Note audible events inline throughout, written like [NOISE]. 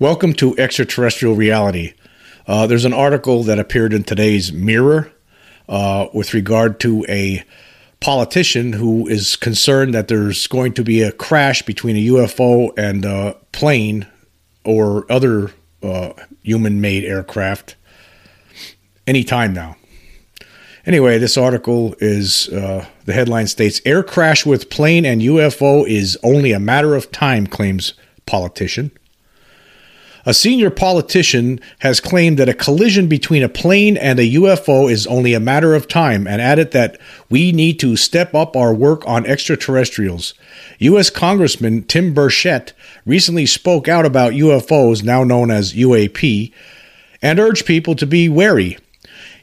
Welcome to Extraterrestrial Reality. Uh, there's an article that appeared in today's Mirror uh, with regard to a politician who is concerned that there's going to be a crash between a UFO and a plane or other uh, human made aircraft anytime now. Anyway, this article is uh, the headline states Air crash with plane and UFO is only a matter of time, claims politician. A senior politician has claimed that a collision between a plane and a UFO is only a matter of time and added that we need to step up our work on extraterrestrials. U.S. Congressman Tim Burchett recently spoke out about UFOs, now known as UAP, and urged people to be wary.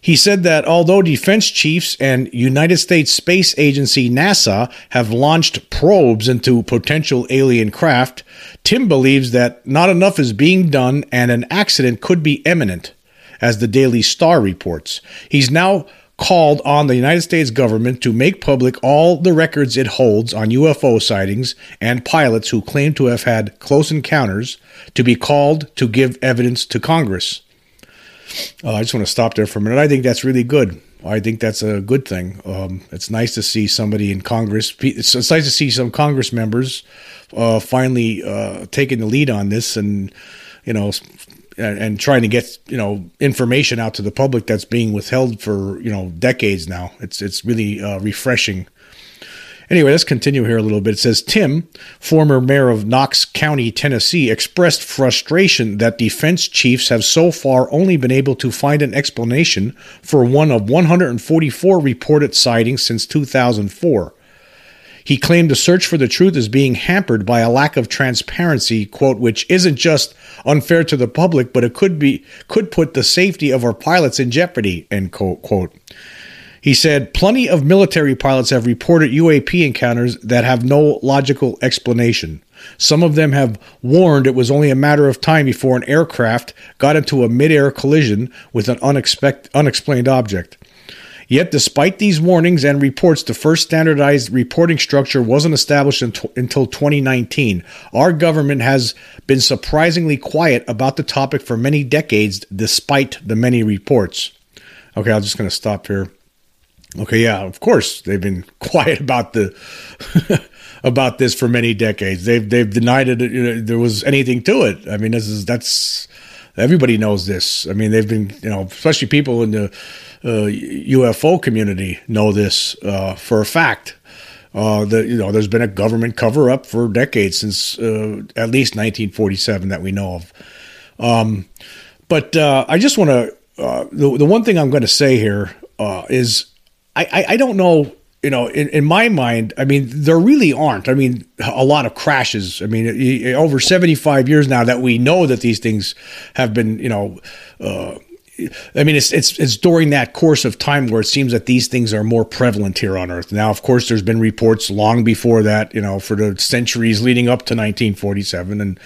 He said that although defense chiefs and United States Space Agency NASA have launched probes into potential alien craft, Tim believes that not enough is being done and an accident could be imminent, as the Daily Star reports. He's now called on the United States government to make public all the records it holds on UFO sightings and pilots who claim to have had close encounters to be called to give evidence to Congress. Uh, I just want to stop there for a minute. I think that's really good. I think that's a good thing. Um, it's nice to see somebody in Congress. It's, it's nice to see some Congress members uh, finally uh, taking the lead on this, and you know, and, and, trying to get you know information out to the public that's being withheld for you know decades now. It's it's really uh, refreshing Anyway, let's continue here a little bit. It says Tim, former mayor of Knox County, Tennessee, expressed frustration that defense chiefs have so far only been able to find an explanation for one of 144 reported sightings since 2004. He claimed the search for the truth is being hampered by a lack of transparency, quote, which isn't just unfair to the public, but it could be could put the safety of our pilots in jeopardy, end quote. quote. He said, Plenty of military pilots have reported UAP encounters that have no logical explanation. Some of them have warned it was only a matter of time before an aircraft got into a midair collision with an unexpect- unexplained object. Yet, despite these warnings and reports, the first standardized reporting structure wasn't established until 2019. Our government has been surprisingly quiet about the topic for many decades, despite the many reports. Okay, I'm just going to stop here. Okay, yeah, of course they've been [LAUGHS] quiet about the [LAUGHS] about this for many decades. They've they've denied it. You know, there was anything to it. I mean, this is that's everybody knows this. I mean, they've been you know, especially people in the uh, UFO community know this uh, for a fact. Uh, that you know, there's been a government cover up for decades since uh, at least 1947 that we know of. Um, but uh, I just want to uh, the the one thing I'm going to say here is I, I, don't know you know, in, in, my mind, I mean, there really aren't. I mean, a lot of crashes. I mean, over 75 years now that we know that these things have been, you know, uh, I mean, it's it's it's during that course of time where it seems that these things are more prevalent here on Earth. Now, of course, there's been reports long before that, you know, for the centuries leading up to 1947, and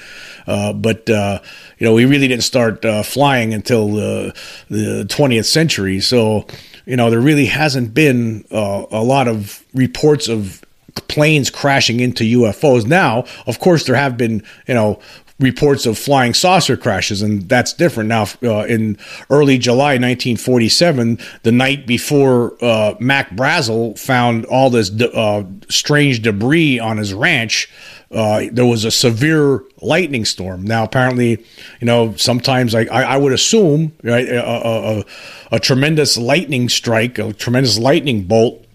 uh, but uh, you know, we really didn't start uh, flying until the 20th century. So, you know, there really hasn't been uh, a lot of reports of planes crashing into UFOs. Now, of course, there have been, you know, reports of flying saucer crashes, and that's different. Now, uh, in early July 1947, the night before uh, Mac Brazel found all this de- uh, strange debris on his ranch, uh, there was a severe lightning storm. Now, apparently, you know, sometimes I, I, I would assume right, a, a, a, tremendous lightning strike, a tremendous lightning bolt,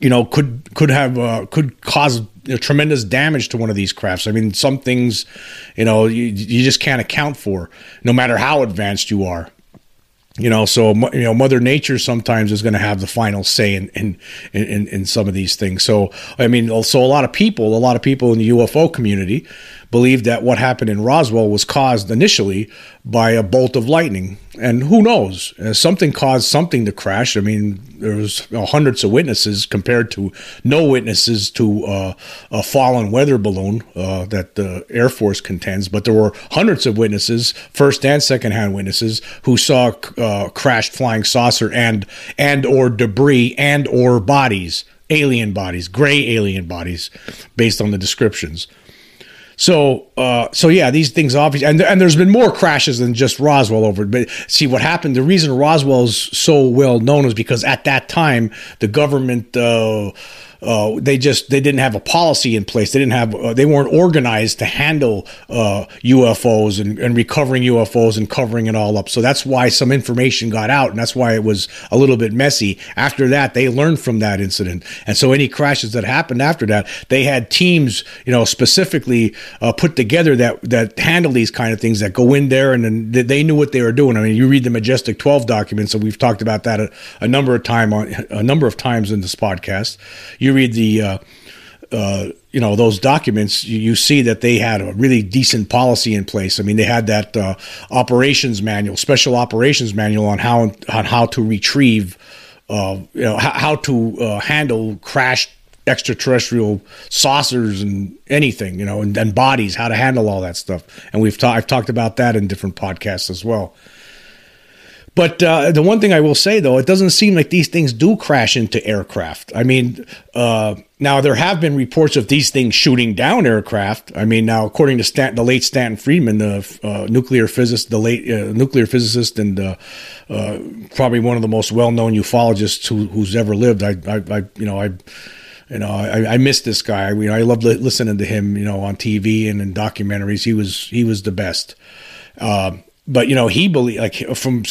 you know, could could have uh, could cause you know, tremendous damage to one of these crafts. I mean, some things, you know, you, you just can't account for, no matter how advanced you are you know so you know mother nature sometimes is going to have the final say in, in in in some of these things so i mean so a lot of people a lot of people in the ufo community believe that what happened in roswell was caused initially by a bolt of lightning. And who knows? Uh, something caused something to crash. I mean there was you know, hundreds of witnesses compared to no witnesses to uh, a fallen weather balloon uh, that the air force contends. But there were hundreds of witnesses first and second hand witnesses who saw uh, crashed flying saucer and and or debris and or bodies alien bodies gray alien bodies based on the descriptions So, uh, so yeah, these things obviously, and, and there's been more crashes than just Roswell over. But see, what happened? The reason Roswell's so well known is because at that time the government. Uh, uh, they just they didn't have a policy in place. They didn't have uh, they weren't organized to handle uh, UFOs and, and, recovering UFOs and covering it all up. So that's why some information got out, and that's why it was a little bit messy. After that, they learned from that incident, and so any crashes that happened after that, they had teams, you know, specifically uh, put together that that handle these kind of things that go in there, and then they knew what they were doing. I mean, you read the Majestic Twelve documents, and we've talked about that a, a number of time on a number of times in this podcast. You read the uh, uh, you know those documents, you, you, see that they had a really decent policy in place. I mean, they had that uh, operations manual, special operations manual on how on how to retrieve, uh, you know, how, how to uh, handle crashed extraterrestrial saucers and anything, you know, and, and, bodies, how to handle all that stuff. And we've ta- I've talked about that in different podcasts as well. But uh, the one thing I will say, though, it doesn't seem like these things do crash into aircraft. I mean, uh, now there have been reports of these things shooting down aircraft. I mean, now according to Stan- the late Stanton Friedman, the uh, nuclear physicist, the late uh, nuclear physicist, and uh, uh, probably one of the most well-known ufologists who, who's ever lived. I, I, I you know, I you know, I, I miss this guy. I, you know, I loved listening to him, you know, on TV and in documentaries. He was he was the best. Uh, but you know he believe like from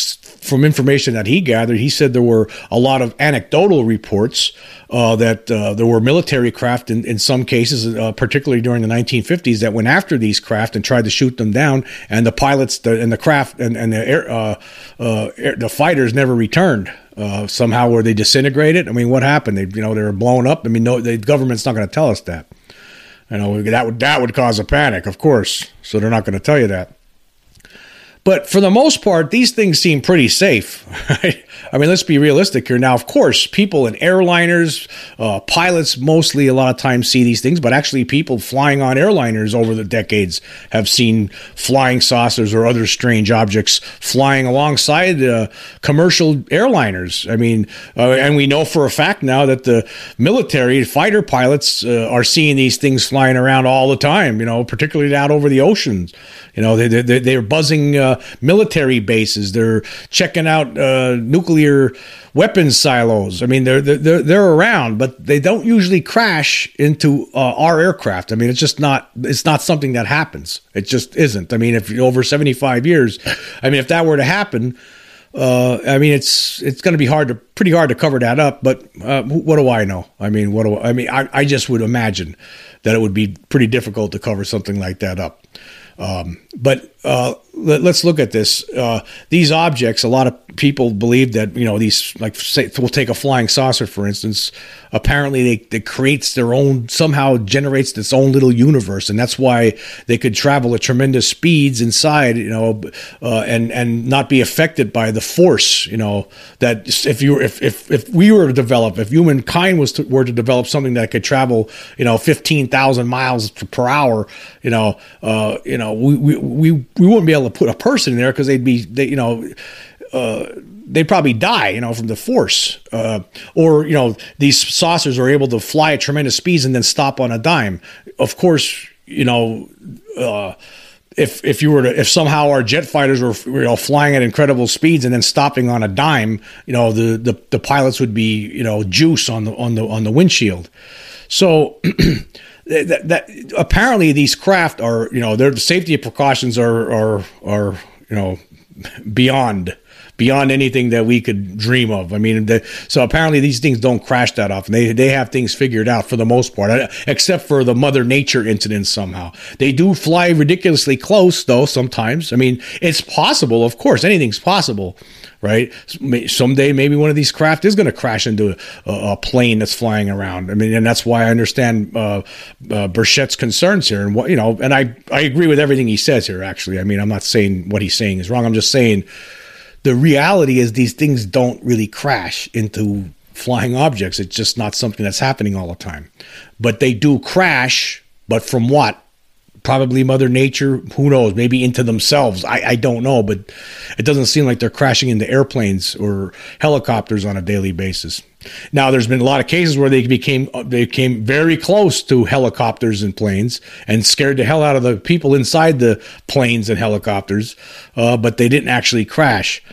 from information that he gathered he said there were a lot of anecdotal reports uh, that uh, there were military craft in, in some cases uh, particularly during the 1950s that went after these craft and tried to shoot them down and the pilots the, and the craft and, and the air, uh, uh, air, the fighters never returned. Uh, somehow were they disintegrated? I mean what happened? They you know they were blown up? I mean no the government's not going to tell us that. You know that would that would cause a panic of course. So they're not going to tell you that but for the most part, these things seem pretty safe. [LAUGHS] Right? I mean, let's be realistic here. Now, of course, people in airliners, uh, pilots mostly a lot of times see these things, but actually, people flying on airliners over the decades have seen flying saucers or other strange objects flying alongside uh, commercial airliners. I mean, uh, and we know for a fact now that the military fighter pilots uh, are seeing these things flying around all the time, you know, particularly out over the oceans. You know, they, they, they're buzzing military bases. They're checking out uh, nuclear weapons silos. I mean, they're, they're, they're around, but they don't usually crash into uh, our aircraft. I mean, it's just not, it's not something that happens. It just isn't. I mean, if over 75 years, I mean, if that were to happen, uh, I mean, it's it's going to be hard to pretty hard to cover that up. But uh, what do I know? I mean, what do I, I mean? I, I just would imagine that it would be pretty difficult to cover something like that up. Um, but uh, let, us look at this. Uh, these objects, a lot of people believe that you know these, like say, we'll take a flying saucer for instance. Apparently, they it creates their own somehow generates its own little universe, and that's why they could travel at tremendous speeds inside, you know, uh, and and not be affected by the force, you know, that if you if if if we were to develop, if humankind was to, were to develop something that could travel, you know, fifteen thousand miles per hour, you know, uh, you know, we we we we wouldn't be able to put a person in there because they'd be, they, you know, uh, they'd probably die, you know, from the force. Uh, or, you know, these saucers are able to fly at tremendous speeds and then stop on a dime. Of course, you know, uh, if if you were to if somehow our jet fighters were you know flying at incredible speeds and then stopping on a dime, you know, the the, the pilots would be you know juice on the on the on the windshield. So. [CLEARS THROAT] that, that apparently these craft are you know their safety precautions are are are you know beyond beyond anything that we could dream of. I mean, the, so apparently these things don't crash that often. They they have things figured out for the most part, uh, except for the Mother Nature incidents. Somehow they do fly ridiculously close, though. Sometimes, I mean, it's possible. Of course, anything's possible right? Someday, maybe one of these craft is going to crash into a, a, plane that's flying around. I mean, and that's why I understand uh, uh, concerns here, and what you know, and I I agree with everything he says here. Actually, I mean, I'm not saying what he's saying is wrong. I'm just saying the reality is these things don't really crash into flying objects. It's just not something that's happening all the time. But they do crash, but from what? Probably Mother Nature. Who knows? Maybe into themselves. I, I don't know, but it doesn't seem like they're crashing into airplanes or helicopters on a daily basis. Now, there's been a lot of cases where they became they came very close to helicopters and planes and scared the hell out of the people inside the planes and helicopters, uh, but they didn't actually crash.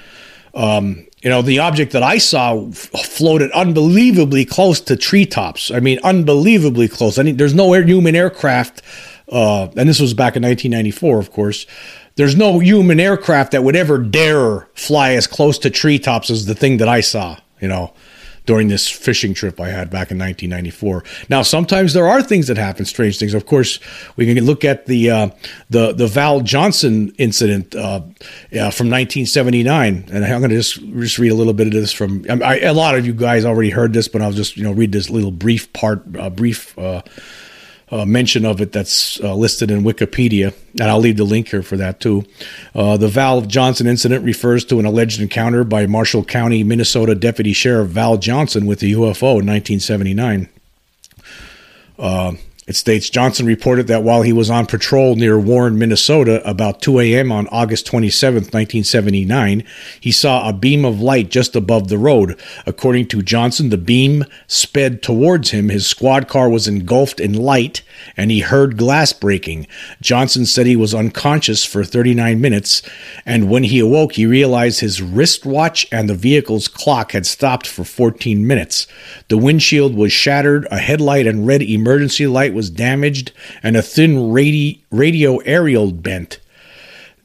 Um, you know, the object that I saw floated unbelievably close to treetops. I mean, unbelievably close. I mean, there's no air, human aircraft, uh, and this was back in 1994, of course. There's no human aircraft that would ever dare fly as close to treetops as the thing that I saw. You know, during this fishing trip I had back in 1994. Now, sometimes there are things that happen, strange things. Of course, we can look at the uh, the the Val Johnson incident uh, from 1979, and I'm going to just just read a little bit of this from. I, a lot of you guys already heard this, but I'll just you know read this little brief part, uh, brief uh, uh, mention of it that's uh, listed in Wikipedia, and I'll leave the link here for that too. Uh, the Val Johnson incident refers to an alleged encounter by Marshall County, Minnesota Deputy Sheriff Val Johnson with a UFO in 1979. It states Johnson reported that while he was on patrol near Warren, Minnesota, about 2 a.m. on August 27, 1979, he saw a beam of light just above the road. According to Johnson, the beam sped towards him. His squad car was engulfed in light, and he heard glass breaking. Johnson said he was unconscious for 39 minutes, and when he awoke, he realized his wristwatch and the vehicle's clock had stopped for 14 minutes. The windshield was shattered, a headlight and red emergency light was damaged and a thin radi- radio aerial bent.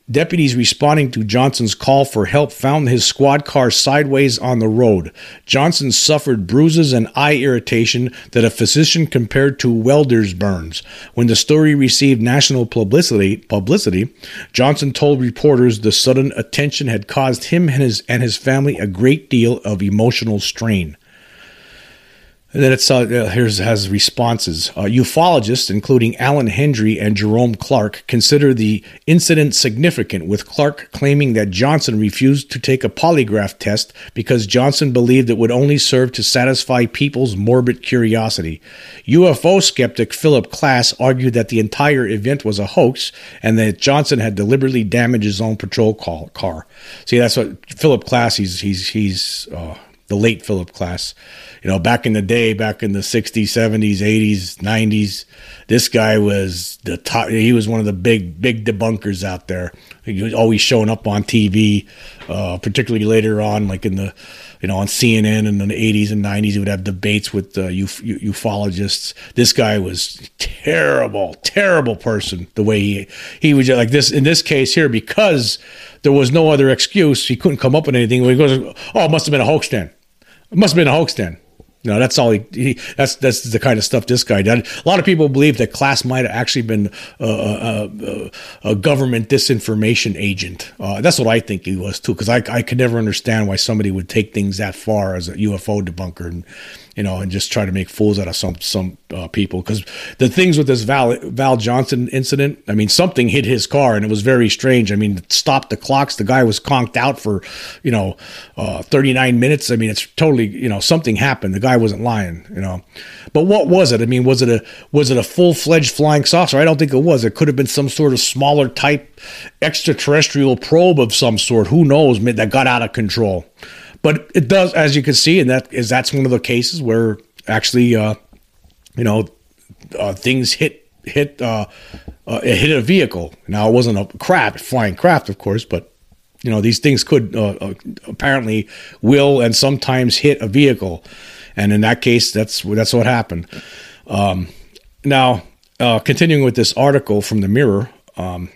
Deputies responding to Johnson's call for help found his squad car sideways on the road. Johnson suffered bruises and eye irritation that a physician compared to welder's burns. When the story received national publicity, publicity, Johnson told reporters the sudden attention had caused him and his and his family a great deal of emotional strain. And then it's uh, here's has responses. Uh, ufologists, including Allan Hendry and Jerome Clark, consider the incident significant, with Clark claiming that Johnson refused to take a polygraph test because Johnson believed it would only serve to satisfy people's morbid curiosity. UFO skeptic Philip Klass argued that the entire event was a hoax and that Johnson had deliberately damaged his own patrol car. See, that's what Philip Klass. He's he's he's uh, the late Philip Klass. you know, back in the day, back in the 60s, 70s, 80s, 90s, this guy was the top. He was one of the big, big debunkers out there. He was always showing up on TV, uh, particularly later on, like in the, you know, on CNN and in the 80s and 90s. He would have debates with uh, uf- ufologists. This guy was terrible, terrible person. The way he he was like this in this case here because there was no other excuse. He couldn't come up with anything. He goes, "Oh, it must have been a hoax then. It must have been a hoax then." You know, that's all he, he, that's that's the kind of stuff this guy did. A lot of people believe that Klass might have actually been a, a, a government disinformation agent. Uh, that's what I think he was too, because I I could never understand why somebody would take things that far as a UFO debunker and you know, and just try to make fools out of some some uh, people. Because the things with this Val Val Johnson incident, I mean, something hit his car, and it was very strange. I mean, it stopped the clocks. The guy was conked out for, you know, uh, 39 minutes. I mean, it's totally, you know, something happened. The guy wasn't lying, you know. But what was it? I mean, was it a was it a full fledged flying saucer? I don't think it was. It could have been some sort of smaller type extraterrestrial probe of some sort. Who knows? That got out of control. But it does, as you can see, and that is that's one of the cases where actually, uh, you know, uh, things hit hit uh, uh, it hit a vehicle. Now it wasn't a craft, flying craft, of course, but you know these things could uh, uh, apparently will and sometimes hit a vehicle, and in that case, that's that's what happened. Um, now, uh, continuing with this article from the Mirror. Um,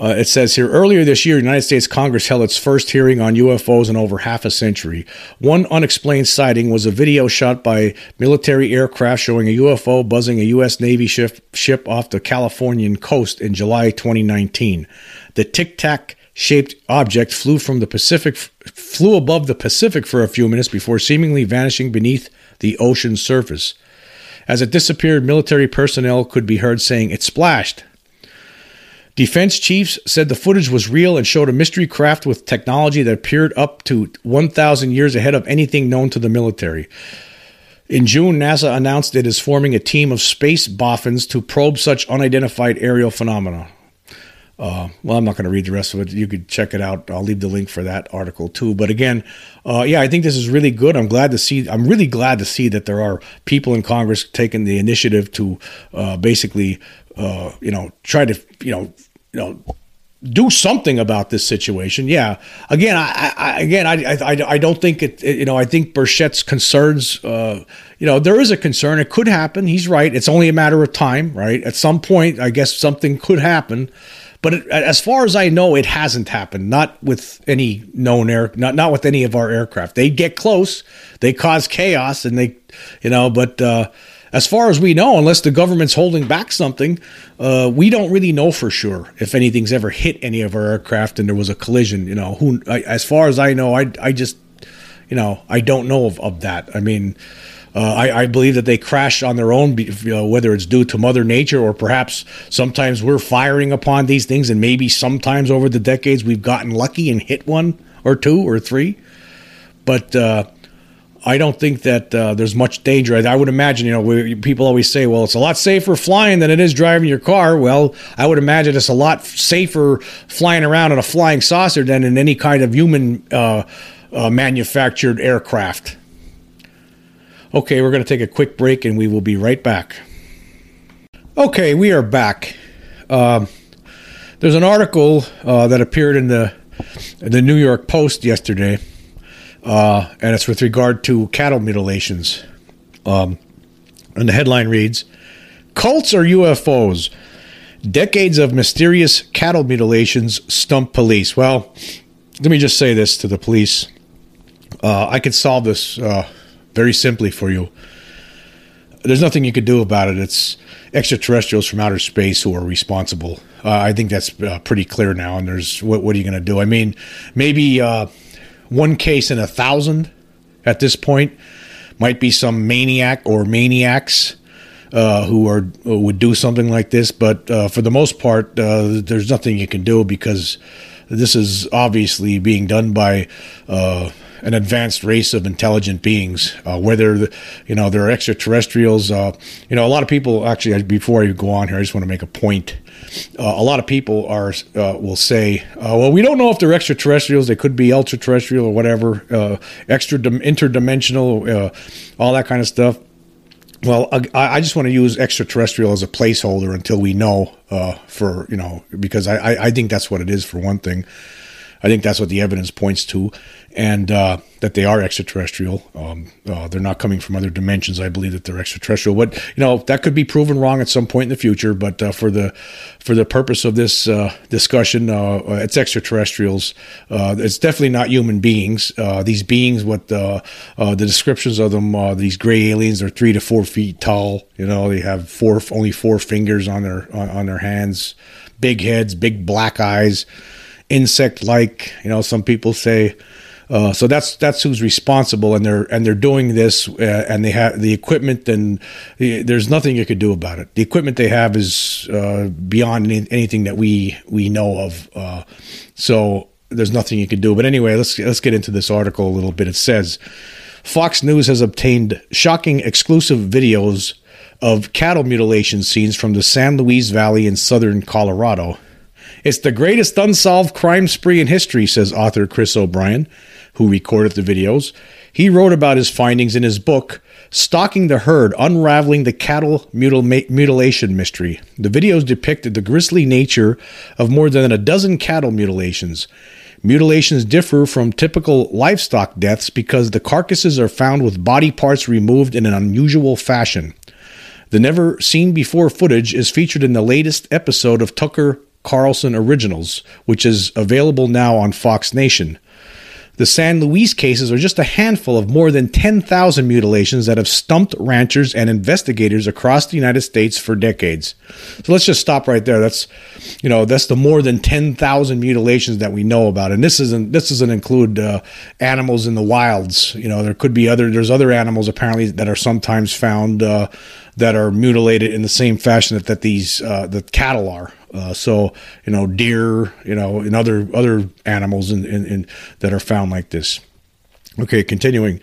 uh, it says here earlier this year, United States Congress held its first hearing on UFOs in over half a century. One unexplained sighting was a video shot by military aircraft showing a UFO buzzing a U.S. Navy ship, ship off the Californian coast in July 2019. The tic tac shaped object flew from the Pacific, flew above the Pacific for a few minutes before seemingly vanishing beneath the ocean surface. As it disappeared, military personnel could be heard saying, It splashed. Defense chiefs said the footage was real and showed a mystery craft with technology that appeared up to 1,000 years ahead of anything known to the military. In June, NASA announced it is forming a team of space boffins to probe such unidentified aerial phenomena. Uh, well, I'm not going to read the rest of it. You could check it out. I'll leave the link for that article too. But again, uh, yeah, I think this is really good. I'm glad to see. I'm really glad to see that there are people in Congress taking the initiative to uh, basically, uh, you know, try to, you know, you know, do something about this situation. Yeah. Again, I, I again, I, I, I don't think it, You know, I think Burchett's concerns. Uh, you know, there is a concern. It could happen. He's right. It's only a matter of time. Right. At some point, I guess something could happen. But it, as far as I know, it hasn't happened. Not with any known air, not not with any of our aircraft. They get close, they cause chaos, and they, you know. But uh, as far as we know, unless the government's holding back something, uh, we don't really know for sure if anything's ever hit any of our aircraft and there was a collision. You know, who? I, as far as I know, I I just, you know, I don't know of, of that. I mean. Uh, I, I, believe that they crash on their own, you know, whether it's due to Mother Nature or perhaps sometimes we're firing upon these things, and maybe sometimes over the decades we've gotten lucky and hit one or two or three. But uh, I don't think that uh, there's much danger. I, I would imagine, you know, we, people always say, well, it's a lot safer flying than it is driving your car. Well, I would imagine it's a lot safer flying around in a flying saucer than in any kind of human uh, uh, manufactured aircraft. Okay, we're going to take a quick break and we will be right back. Okay, we are back. Uh, there's an article uh, that appeared in the the New York Post yesterday, uh, and it's with regard to cattle mutilations. Um, and the headline reads Cults or UFOs? Decades of mysterious cattle mutilations stump police. Well, let me just say this to the police. Uh, I could solve this uh, very simply for you. There's nothing you could do about it. It's extraterrestrials from outer space who are responsible. Uh, I think that's uh, pretty clear now. And there's what, what are you going to do? I mean, maybe uh, one case in a thousand at this point might be some maniac or maniacs uh, who are who would do something like this. But uh, for the most part, uh, there's nothing you can do because this is obviously being done by uh, an advanced race of intelligent beings. Uh, whether you know there are extraterrestrials, uh, you know, a lot of people actually. Before I go on here, I just want to make a point. Uh, a lot of people are uh, will say, uh, "Well, we don't know if they're extraterrestrials. They could be ultra terrestrial or whatever, uh, extra interdimensional, all that kind of stuff." Well, I, I, just want to use extraterrestrial as a placeholder until we know for you know because I, I think that's what it is for one thing. I think that's what the evidence points to and uh, that they are extraterrestrial. Um, uh, they're not coming from other dimensions. I believe that they're extraterrestrial. But you know that could be proven wrong at some point in the future. But uh, for the for the purpose of this uh, discussion, uh, it's extraterrestrials. Uh, it's definitely not human beings. these beings, what the the descriptions of them, these gray aliens, are three to four feet tall. You know, they have four only four fingers on their on, on their hands, big heads, big black eyes, insect like. You know, some people say. Uh, so that's that's who's responsible, and they're and they're doing this, uh, and they have the equipment, and the, there's nothing you could do about it. The equipment they have is uh, beyond any, anything that we we know of. Uh, so there's nothing you can do. But anyway, let's let's get into this article a little bit. It says Fox News has obtained shocking exclusive videos of cattle mutilation scenes from the San Luis Valley in southern Colorado. It's the greatest unsolved crime spree in history, says author Chris O'Brien who recorded the videos. He wrote about his findings in his book, Stalking the Herd Unraveling the Cattle Mutil- Mutilation Mystery. The videos depicted the grisly nature of more than a dozen cattle mutilations. Mutilations differ from typical livestock deaths because the carcasses are found with body parts removed in an unusual fashion. The never seen before footage is featured in the latest episode of Tucker Carlson Originals, which is available now on Fox Nation. The San Luis cases are just a handful of more than 10,000 mutilations that have stumped ranchers and investigators across the United States for decades. So let's just stop right there. That's, you know, that's the more than 10,000 mutilations that we know about. And this isn't, this doesn't include uh, animals in the wilds. You know, there could be other, there's other animals apparently that are sometimes found uh, that are mutilated in the same fashion that, that these, uh, the cattle are. Uh, so you know, deer, you know, and other other animals in, in, in, that are found like this. Okay, continuing.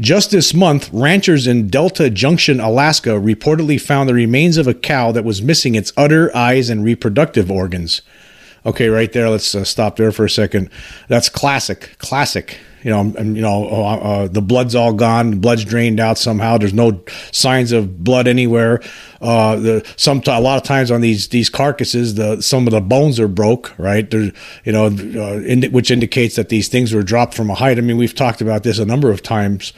Just this month, ranchers in Delta Junction, Alaska reportedly found the remains of a cow that was missing its udder, eyes, and reproductive organs. Okay, right there. Let's uh, stop there for a second. That's classic, classic. You know, and, you know, uh, uh, the blood's all gone, blood's drained out somehow. There's no signs of blood anywhere. Uh, the some a lot of times on these these carcasses, the some of the bones are broke, right? There, you know, uh, indi- which indicates that these things were dropped from a height. I mean, we've talked about this a number of times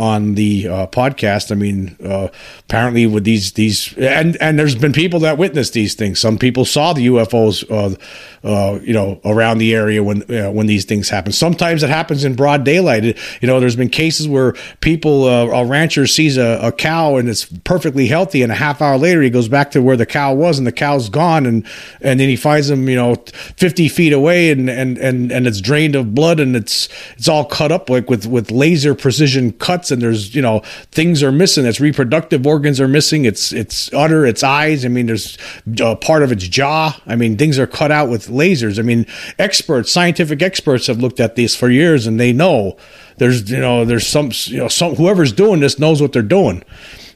on the uh, podcast. I mean, uh, apparently with these these and and there's been people that witnessed these things. Some people saw the UFOs, uh, uh, you know, around the area when uh, when these things happen. Sometimes it happens in broad daylight. It, you know, there's been cases where people, uh, a rancher sees a, a, cow and it's perfectly healthy, and a half hour later he goes back to where the cow was, and the cow's gone, and and then he finds them, you know, 50 feet away, and and and and it's drained of blood, and it's it's all cut up like with with laser precision cuts and there's you know things are missing. Its reproductive organs are missing. Its its udder, its eyes. I mean, there's uh, part of its jaw. I mean, things are cut out with lasers. I mean, experts, scientific experts have looked at this for years, and they know there's you know there's some you know some whoever's doing this knows what they're doing,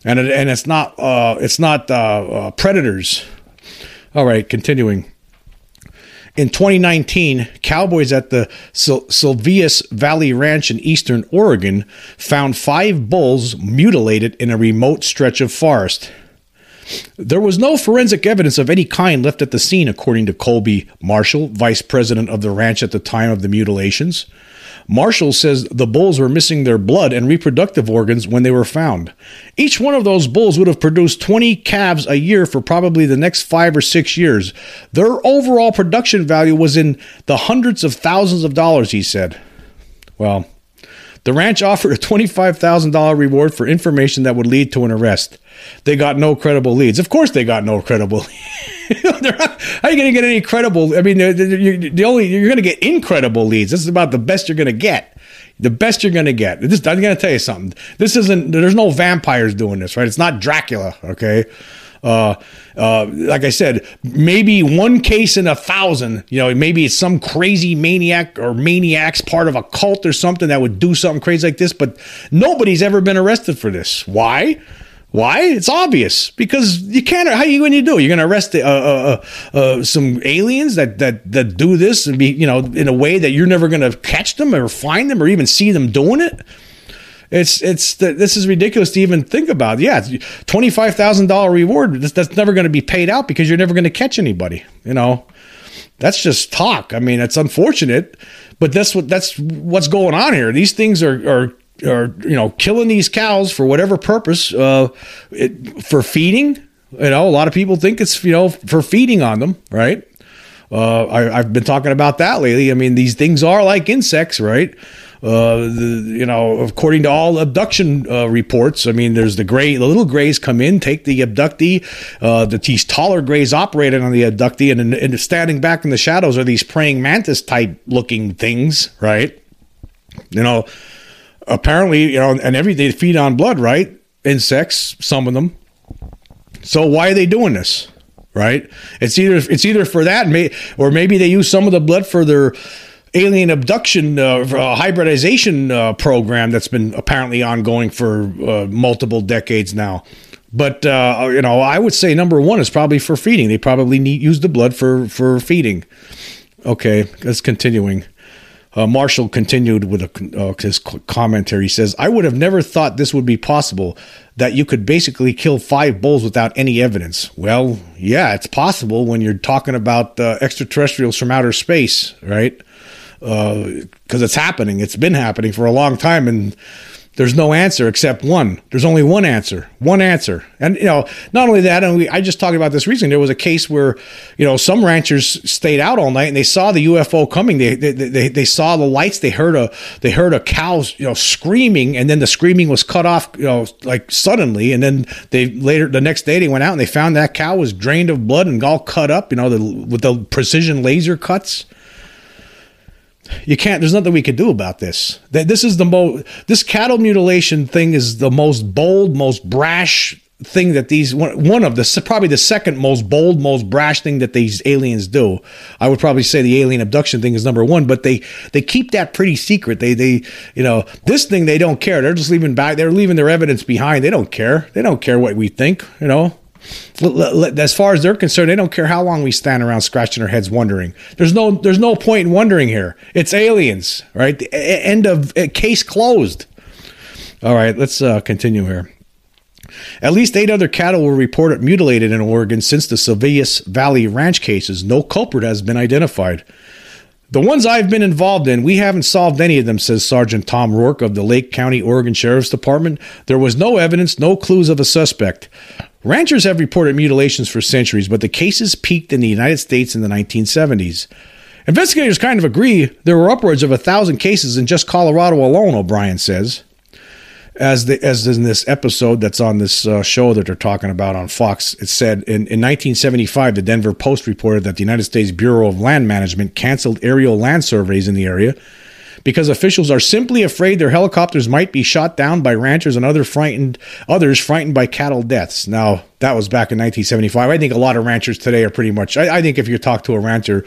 and it, and it's not uh, it's not uh, uh predators. All right, continuing. In 2019, cowboys at the Sil- Silvies Valley Ranch in eastern Oregon found five bulls mutilated in a remote stretch of forest. There was no forensic evidence of any kind left at the scene, according to Colby Marshall, vice president of the ranch at the time of the mutilations. Marshall says the bulls were missing their blood and reproductive organs when they were found. Each one of those bulls would have produced 20 calves a year for probably the next five or six years. Their overall production value was in the hundreds of thousands of dollars, he said. Well, the ranch offered a $25,000 reward for information that would lead to an arrest. They got no credible leads. Of course, they got no credible. [LAUGHS] how are you going to get any credible? I mean, the only you're going to get incredible leads. This is about the best you're going to get. The best you're going to get. This, I'm going to tell you something. This isn't. There's no vampires doing this, right? It's not Dracula. Okay. Uh, uh, like I said, maybe one case in a thousand. You know, maybe it's some crazy maniac or maniacs part of a cult or something that would do something crazy like this. But nobody's ever been arrested for this. Why? Why? It's obvious because you can't. How are you going to do? You're going to arrest uh, uh, uh, uh, some aliens that, that that do this and be you know in a way that you're never going to catch them or find them or even see them doing it. It's it's this is ridiculous to even think about. Yeah, twenty five thousand dollar reward. That's, never going to be paid out because you're never going to catch anybody. You know, that's just talk. I mean, it's unfortunate, but that's what that's what's going on here. These things are are are you know killing these cows for whatever purpose uh, it, for feeding you know a lot of people think it's you know for feeding on them right uh, I, have been talking about that lately i mean these things are like insects right the, you know according to all abduction uh, reports i mean there's the gray the little grays come in take the abductee uh, the these taller grays operating on the abductee and, and standing back in the shadows are these praying mantis type looking things right you know apparently, you know, and every they feed on blood, right? Insects, some of them. So why are they doing this? Right? It's either it's either for that, or maybe they use some of the blood for their alien abduction uh, uh, hybridization uh, program that's been apparently ongoing for uh, multiple decades now. But uh, you know, I would say number one is probably for feeding. They probably need use the blood for for feeding. Okay, let's continuing. Uh, Marshall continued with a, his commentary. He says, I would have never thought this would be possible, that you could basically kill five bulls without any evidence. Well, yeah, it's possible when you're talking about extraterrestrials from outer space, right? Because uh, it's happening. It's been happening for a long time. And there's no answer except one. There's only one answer, one answer. And, you know, not only that, and we, I just talked about this recently. There was a case where, you know, some ranchers stayed out all night and they saw the UFO coming. They, they, they, they saw the lights. They heard a, they heard a cow, you know, screaming and then the screaming was cut off, you know, like suddenly. And then they later, the next day they went out and they found that cow was drained of blood and all cut up, you know, the, with the precision laser cuts you can't there's nothing we could do about this this is the most this cattle mutilation thing is the most bold most brash thing that these one, one of the probably the second most bold, most brash thing that these aliens do. I would probably say the alien abduction thing is number one, but they they keep that pretty secret. They they you know this thing they don't care. They're just leaving back. They're leaving their evidence behind. They don't care. They don't care what we think. You know. As far as they're concerned, they don't care how long we stand around scratching our heads wondering. There's no, there's no point in wondering here. It's aliens, right? The end of case closed. All right, let's uh, continue here. At least eight other cattle were reported mutilated in Oregon since the Silvies Valley Ranch cases. No culprit has been identified. The ones I've been involved in, we haven't solved any of them, says Sergeant Tom Rourke of the Lake County, Oregon Sheriff's Department. There was no evidence, no clues of a suspect. Ranchers have reported mutilations for centuries, but the cases peaked in the United States in the 1970s. Investigators kind of agree there were upwards of a thousand cases in just Colorado alone, O'Brien says as the as in this episode that's on this uh, show that they're talking about on Fox, it said in, in 1975 the Denver Post reported that the United States Bureau of Land Management canceled aerial land surveys in the area because officials are simply afraid their helicopters might be shot down by ranchers and other frightened others frightened by cattle deaths. Now that was back in 1975. I think a lot of ranchers today are pretty much. I, I think if you talk to a rancher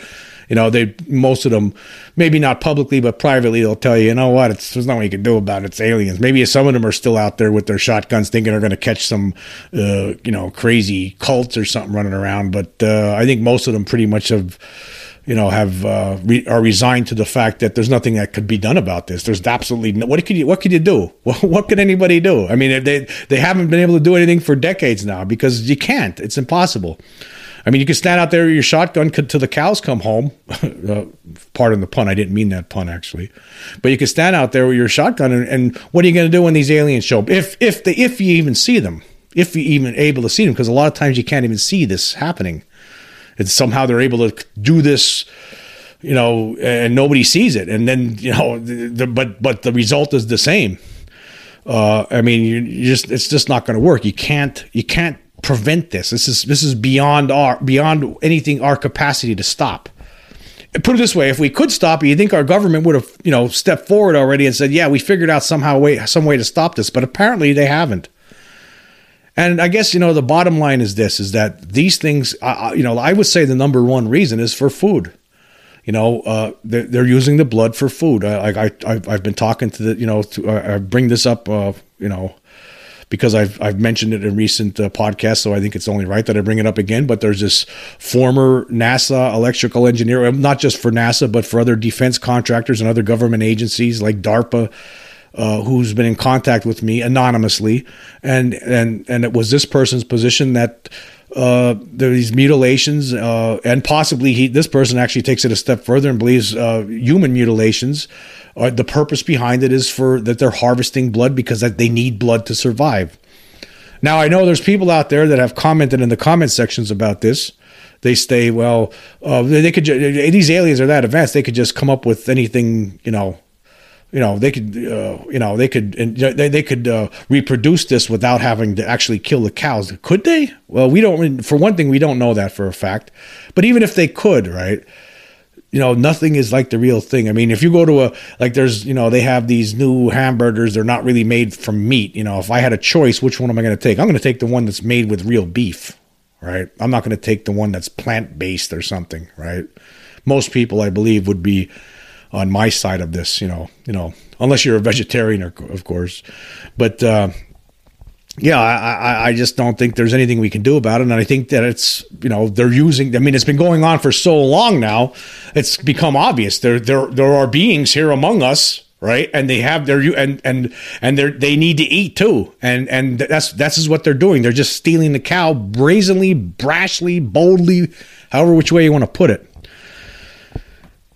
you know, they most of them, maybe not publicly, but privately, they'll tell you, you know what, it's, there's nothing you can do about it. It's aliens. Maybe some of them are still out there with their shotguns, thinking they're going to catch some, uh, you know, crazy cults or something running around. But uh, I think most of them pretty much have you know, have uh, re- are resigned to the fact that there's nothing that could be done about this. There's absolutely no, what could you what could you do? [LAUGHS] what could anybody do? I mean, they they haven't been able to do anything for decades now because you can't. It's impossible. I mean, you can stand out there with your shotgun till the cows come home. [LAUGHS] uh, pardon the pun. I didn't mean that pun actually, but you can stand out there with your shotgun, and, and what are you going to do when these aliens show up? If if the if you even see them, if you even able to see them, because a lot of times you can't even see this happening. It's somehow they're able to do this you know, and nobody sees it. And then, you know, the, the, but but the result is the same. Uh, I mean, you, you just it's just not going to work. You can't you can't prevent this. This is this is beyond our beyond anything our capacity to stop. Put it this way: if we could stop it, you think our government would have you know stepped forward already and said, "Yeah, we figured out somehow way some way to stop this," but apparently they haven't. And I guess you know the bottom line is this: is that these things, uh, you know, I would say the number one reason is for food. You know, uh, they're, they're, using the blood for food. I, I, I, have been talking to the, you know, to, I bring this up, uh, you know, because I've I've mentioned it in recent uh, podcasts, so I think it's only right that I bring it up again. But there's this former NASA electrical engineer, not just for NASA, but for other defense contractors and other government agencies like DARPA. Uh, who's been in contact with me anonymously, and and and it was this person's position that uh, these mutilations, uh, and possibly he, this person actually takes it a step further and believes uh, human mutilations uh, the purpose behind it is for that they're harvesting blood because that they need blood to survive. Now I know there's people out there that have commented in the comment sections about this. They say, well, uh, they could these aliens are that advanced. They could just come up with anything, you know, you know they could uh, you know they could they, they could uh, reproduce this without having to actually kill the cows. Could they? Well we don't for one thing we don't know that for a fact. But even if they could right you know nothing is like the real thing. I mean if you go to a like there's you know they have these new hamburgers. They're not really made from meat. You know if i had a choice which one am i going to take? I'm going to take the one that's made with real beef right? I'm not going to take the one that's plant based or something right? Most people i believe would be on my side of this you know you know unless you're a vegetarian of course but uh yeah, I, I just don't think there's anything we can do about it. And I think that it's, you know, they're using, I mean, it's been going on for so long now. It's become obvious. There, there, there are beings here among us, right? And they have their, and, and, and they they need to eat too. And, and that's, that's is what they're doing. They're just stealing the cow brazenly, brashly, boldly, however, which way you want to put it.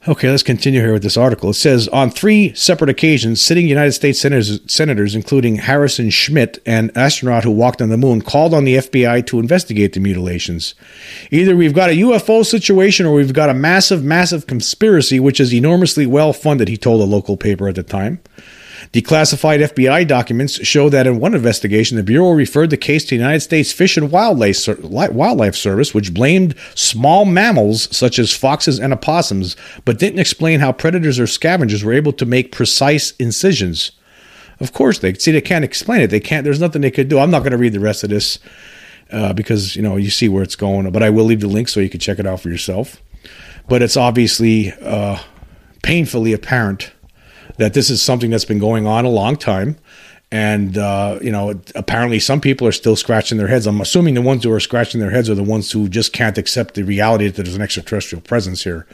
Okay, let's continue here with this article. It says on three separate occasions, sitting United States senators, senators, including Harrison Schmitt, an astronaut who walked on the moon, called on the FBI to investigate the mutilations. Either we've got a UFO situation or we've got a massive, massive conspiracy which is enormously well funded, he told a local paper at the time. Declassified FBI documents show that in one investigation, the Bureau referred the case to the United States Fish and Wildlife, Service, which blamed small mammals such as foxes and opossums, but didn't explain how predators or scavengers were able to make precise incisions. Of course they see they can't explain it. They can't. There's nothing they could do. I'm not going to read the rest of this uh, because you know you see where it's going. But I will leave the link so you can check it out for yourself. But it's obviously uh, painfully apparent that this is something that's been going on a long time. And uh, you know, apparently, some people are still scratching their heads. I'm assuming the ones who are scratching their heads are the ones who just can't accept the reality that there's an extraterrestrial presence here.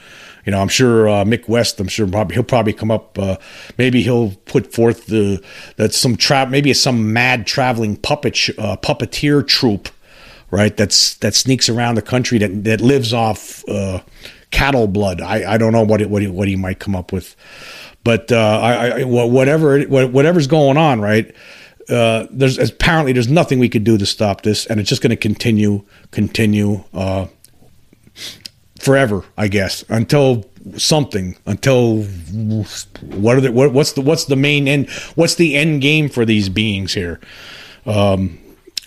You know, I'm sure uh, Mick West. I'm sure probably, he'll probably come up. Uh, maybe he'll put forth the that some trap. Maybe it's some mad traveling puppet sh- uh, puppeteer troupe, right? That's that sneaks around the country that that lives off uh, cattle blood. I, I don't know what it, what what he might come up with. But uh, I, I, whatever whatever's going on, right? Uh, there's apparently there's nothing we could do to stop this, and it's just going to continue, continue uh, forever, I guess, until something, until what are the what, what's the what's the main end? What's the end game for these beings here? Um,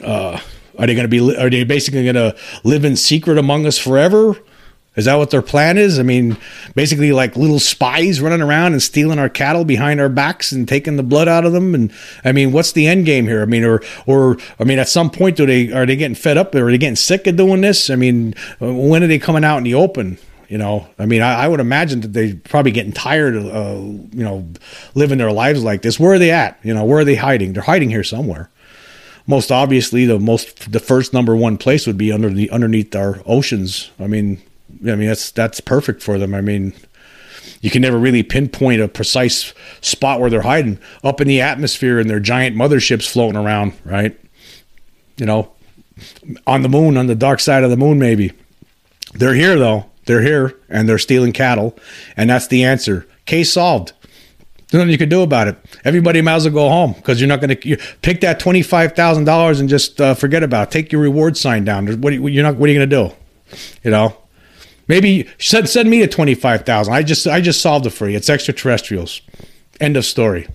uh, are they going to be? Are they basically going to live in secret among us forever? Is that what their plan is? I mean, basically like little spies running around and stealing our cattle behind our backs and taking the blood out of them. And I mean, what's the end game here? I mean, or or I mean, at some point, do they are they getting fed up? Are they getting sick of doing this? I mean, when are they coming out in the open? You know, I mean, I, I would imagine that they're probably getting tired of uh, you know living their lives like this. Where are they at? You know, where are they hiding? They're hiding here somewhere most obviously the most the first number one place would be under the underneath our oceans. I mean, I mean, that's that's perfect for them. I mean, you can never really pinpoint a precise spot where they're hiding up in the atmosphere and their giant motherships floating around, right? You know, on the moon, on the dark side of the moon, maybe. They're here though. They're here and they're stealing cattle, and that's the answer. Case solved. There's nothing you can do about it. Everybody might as well go home because you're not going to pick that twenty five thousand dollars and just uh, forget about it. Take your reward sign down. What you, you're not. What are you going to do? You know, Maybe send send me a twenty five thousand. I just I just solved it for you. It's extraterrestrials. End of story.